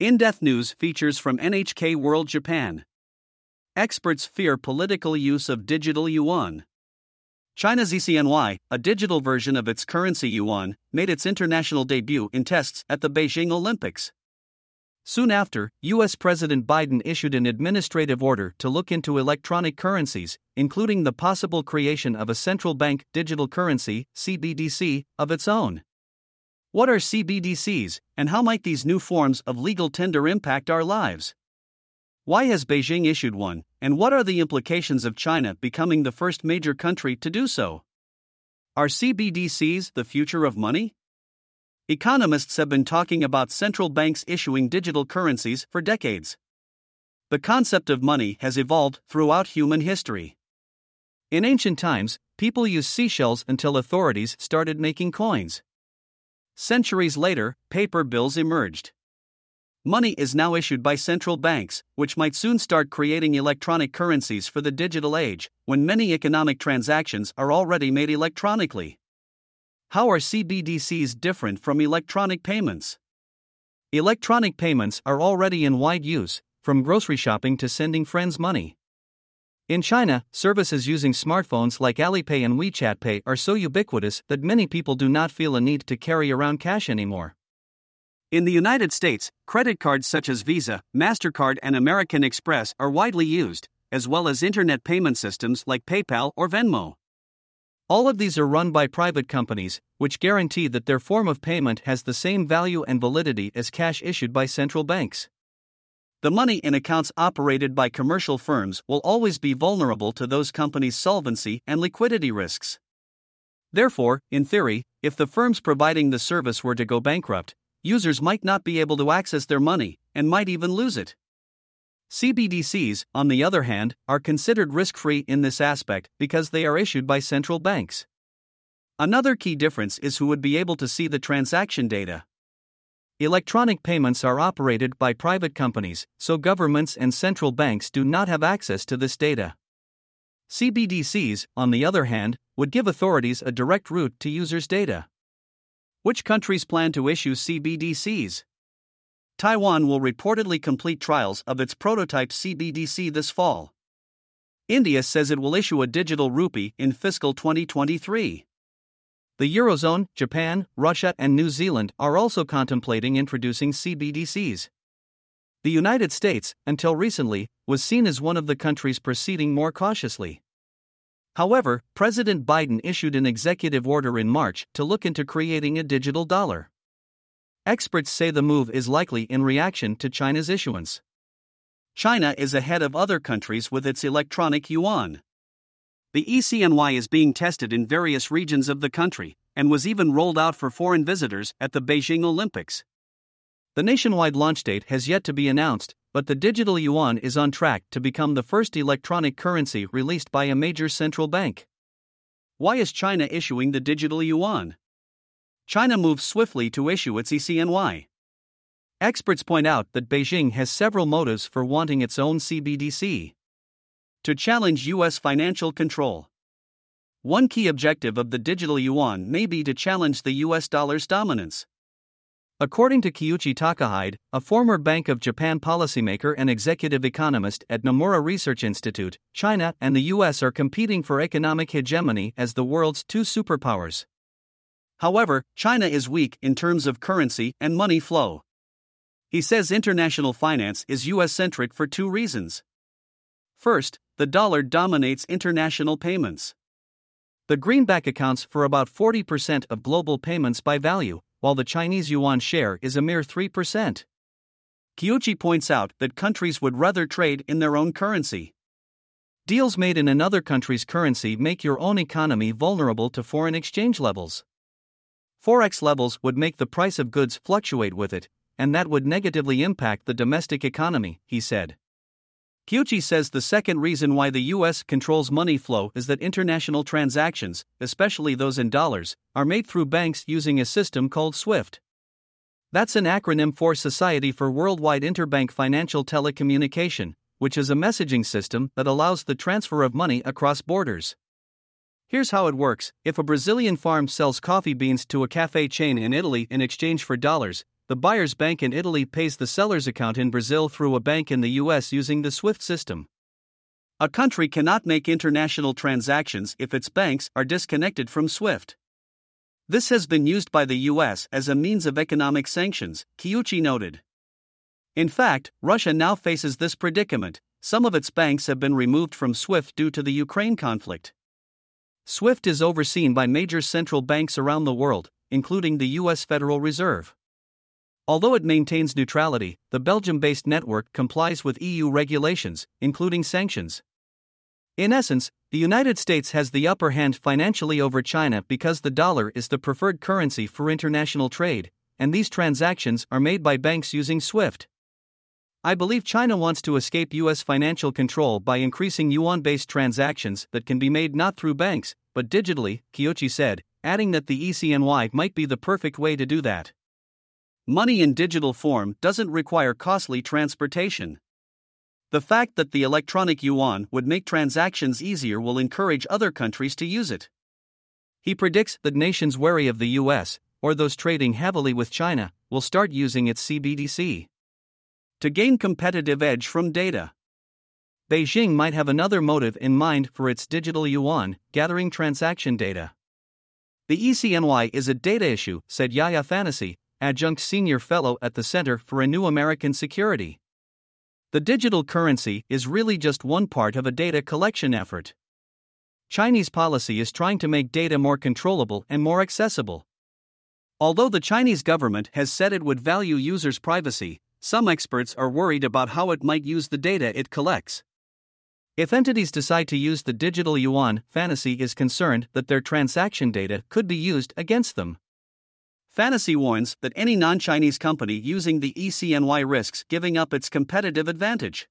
In depth news features from NHK World Japan. Experts fear political use of digital yuan. China's ECNY, a digital version of its currency yuan, made its international debut in tests at the Beijing Olympics. Soon after, US President Biden issued an administrative order to look into electronic currencies, including the possible creation of a central bank digital currency, CBDC, of its own. What are CBDCs, and how might these new forms of legal tender impact our lives? Why has Beijing issued one, and what are the implications of China becoming the first major country to do so? Are CBDCs the future of money? Economists have been talking about central banks issuing digital currencies for decades. The concept of money has evolved throughout human history. In ancient times, people used seashells until authorities started making coins. Centuries later, paper bills emerged. Money is now issued by central banks, which might soon start creating electronic currencies for the digital age, when many economic transactions are already made electronically. How are CBDCs different from electronic payments? Electronic payments are already in wide use, from grocery shopping to sending friends money. In China, services using smartphones like Alipay and WeChat Pay are so ubiquitous that many people do not feel a need to carry around cash anymore. In the United States, credit cards such as Visa, MasterCard, and American Express are widely used, as well as internet payment systems like PayPal or Venmo. All of these are run by private companies, which guarantee that their form of payment has the same value and validity as cash issued by central banks. The money in accounts operated by commercial firms will always be vulnerable to those companies' solvency and liquidity risks. Therefore, in theory, if the firms providing the service were to go bankrupt, users might not be able to access their money and might even lose it. CBDCs, on the other hand, are considered risk free in this aspect because they are issued by central banks. Another key difference is who would be able to see the transaction data. Electronic payments are operated by private companies, so governments and central banks do not have access to this data. CBDCs, on the other hand, would give authorities a direct route to users' data. Which countries plan to issue CBDCs? Taiwan will reportedly complete trials of its prototype CBDC this fall. India says it will issue a digital rupee in fiscal 2023. The Eurozone, Japan, Russia, and New Zealand are also contemplating introducing CBDCs. The United States, until recently, was seen as one of the countries proceeding more cautiously. However, President Biden issued an executive order in March to look into creating a digital dollar. Experts say the move is likely in reaction to China's issuance. China is ahead of other countries with its electronic yuan. The ECNY is being tested in various regions of the country and was even rolled out for foreign visitors at the Beijing Olympics. The nationwide launch date has yet to be announced, but the digital yuan is on track to become the first electronic currency released by a major central bank. Why is China issuing the digital yuan? China moves swiftly to issue its ECNY. Experts point out that Beijing has several motives for wanting its own CBDC. To challenge U.S. financial control. One key objective of the digital yuan may be to challenge the U.S. dollar's dominance. According to Kiuchi Takahide, a former Bank of Japan policymaker and executive economist at Nomura Research Institute, China and the US are competing for economic hegemony as the world's two superpowers. However, China is weak in terms of currency and money flow. He says international finance is US centric for two reasons. First, the dollar dominates international payments. The greenback accounts for about 40% of global payments by value, while the Chinese yuan share is a mere 3%. Kiuchi points out that countries would rather trade in their own currency. Deals made in another country's currency make your own economy vulnerable to foreign exchange levels. Forex levels would make the price of goods fluctuate with it, and that would negatively impact the domestic economy, he said. Kiuchi says the second reason why the US controls money flow is that international transactions, especially those in dollars, are made through banks using a system called SWIFT. That's an acronym for Society for Worldwide Interbank Financial Telecommunication, which is a messaging system that allows the transfer of money across borders. Here's how it works if a Brazilian farm sells coffee beans to a cafe chain in Italy in exchange for dollars, the buyer's bank in Italy pays the seller's account in Brazil through a bank in the US using the SWIFT system. A country cannot make international transactions if its banks are disconnected from SWIFT. This has been used by the US as a means of economic sanctions, Kiuchi noted. In fact, Russia now faces this predicament. Some of its banks have been removed from SWIFT due to the Ukraine conflict. SWIFT is overseen by major central banks around the world, including the US Federal Reserve. Although it maintains neutrality, the Belgium based network complies with EU regulations, including sanctions. In essence, the United States has the upper hand financially over China because the dollar is the preferred currency for international trade, and these transactions are made by banks using SWIFT. I believe China wants to escape US financial control by increasing yuan based transactions that can be made not through banks, but digitally, Kiuchi said, adding that the ECNY might be the perfect way to do that. Money in digital form doesn't require costly transportation. The fact that the electronic yuan would make transactions easier will encourage other countries to use it. He predicts that nations wary of the US, or those trading heavily with China, will start using its CBDC to gain competitive edge from data. Beijing might have another motive in mind for its digital yuan, gathering transaction data. The ECNY is a data issue, said Yaya Fanusie, adjunct senior fellow at the Center for a New American Security. The digital currency is really just one part of a data collection effort. Chinese policy is trying to make data more controllable and more accessible. Although the Chinese government has said it would value users' privacy, some experts are worried about how it might use the data it collects. If entities decide to use the digital yuan, Fanusie is concerned that their transaction data could be used against them. Fanusie warns that any non Chinese company using the ECNY risks giving up its competitive advantage.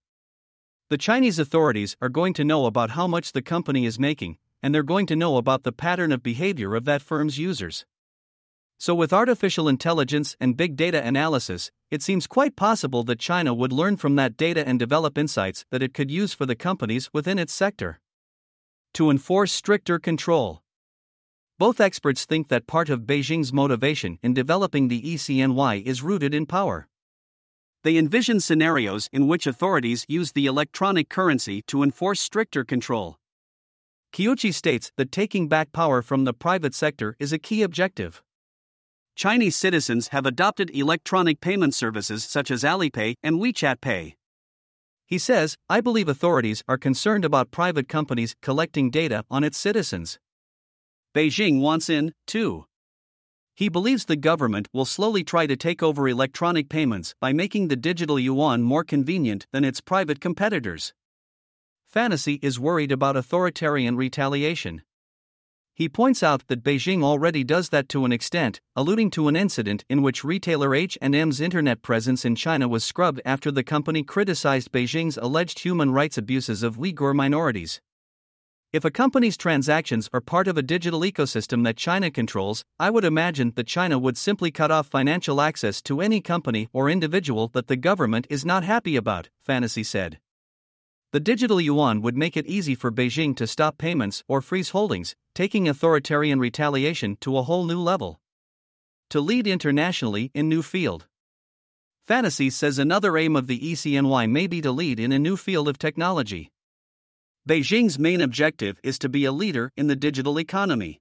The Chinese authorities are going to know about how much the company is making, and they're going to know about the pattern of behavior of that firm's users. So, with artificial intelligence and big data analysis, it seems quite possible that China would learn from that data and develop insights that it could use for the companies within its sector. To enforce stricter control. Both experts think that part of Beijing's motivation in developing the ECNY is rooted in power. They envision scenarios in which authorities use the electronic currency to enforce stricter control. Kiuchi states that taking back power from the private sector is a key objective. Chinese citizens have adopted electronic payment services such as Alipay and WeChat Pay. He says, I believe authorities are concerned about private companies collecting data on its citizens. Beijing wants in, too. He believes the government will slowly try to take over electronic payments by making the digital yuan more convenient than its private competitors. Fanusie is worried about authoritarian retaliation. He points out that Beijing already does that to an extent, alluding to an incident in which retailer H&M's internet presence in China was scrubbed after the company criticized Beijing's alleged human rights abuses of Uyghur minorities. If a company's transactions are part of a digital ecosystem that China controls, I would imagine that China would simply cut off financial access to any company or individual that the government is not happy about, Fanusie said. The digital yuan would make it easy for Beijing to stop payments or freeze holdings, taking authoritarian retaliation to a whole new level. To lead internationally in new field. Fanusie says another aim of the ECNY may be to lead in a new field of technology. Beijing's main objective is to be a leader in the digital economy.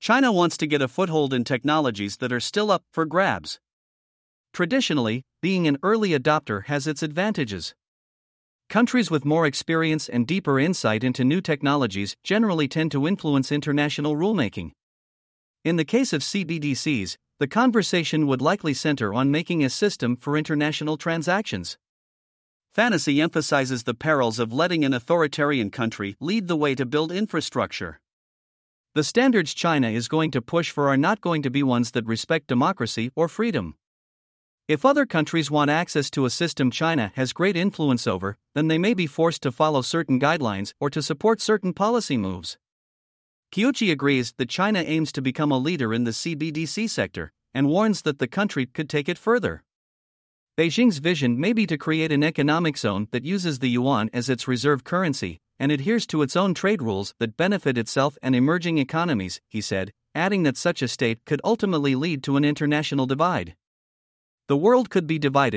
China wants to get a foothold in technologies that are still up for grabs. Traditionally, being an early adopter has its advantages. Countries with more experience and deeper insight into new technologies generally tend to influence international rulemaking. In the case of CBDCs, the conversation would likely center on making a system for international transactions. Fanusie emphasizes the perils of letting an authoritarian country lead the way to build infrastructure. The standards China is going to push for are not going to be ones that respect democracy or freedom. If other countries want access to a system China has great influence over, then they may be forced to follow certain guidelines or to support certain policy moves. Kiuchi agrees that China aims to become a leader in the CBDC sector and warns that the country could take it further. Beijing's vision may be to create an economic zone that uses the yuan as its reserve currency and adheres to its own trade rules that benefit itself and emerging economies, he said, adding that such a state could ultimately lead to an international divide. The world could be divided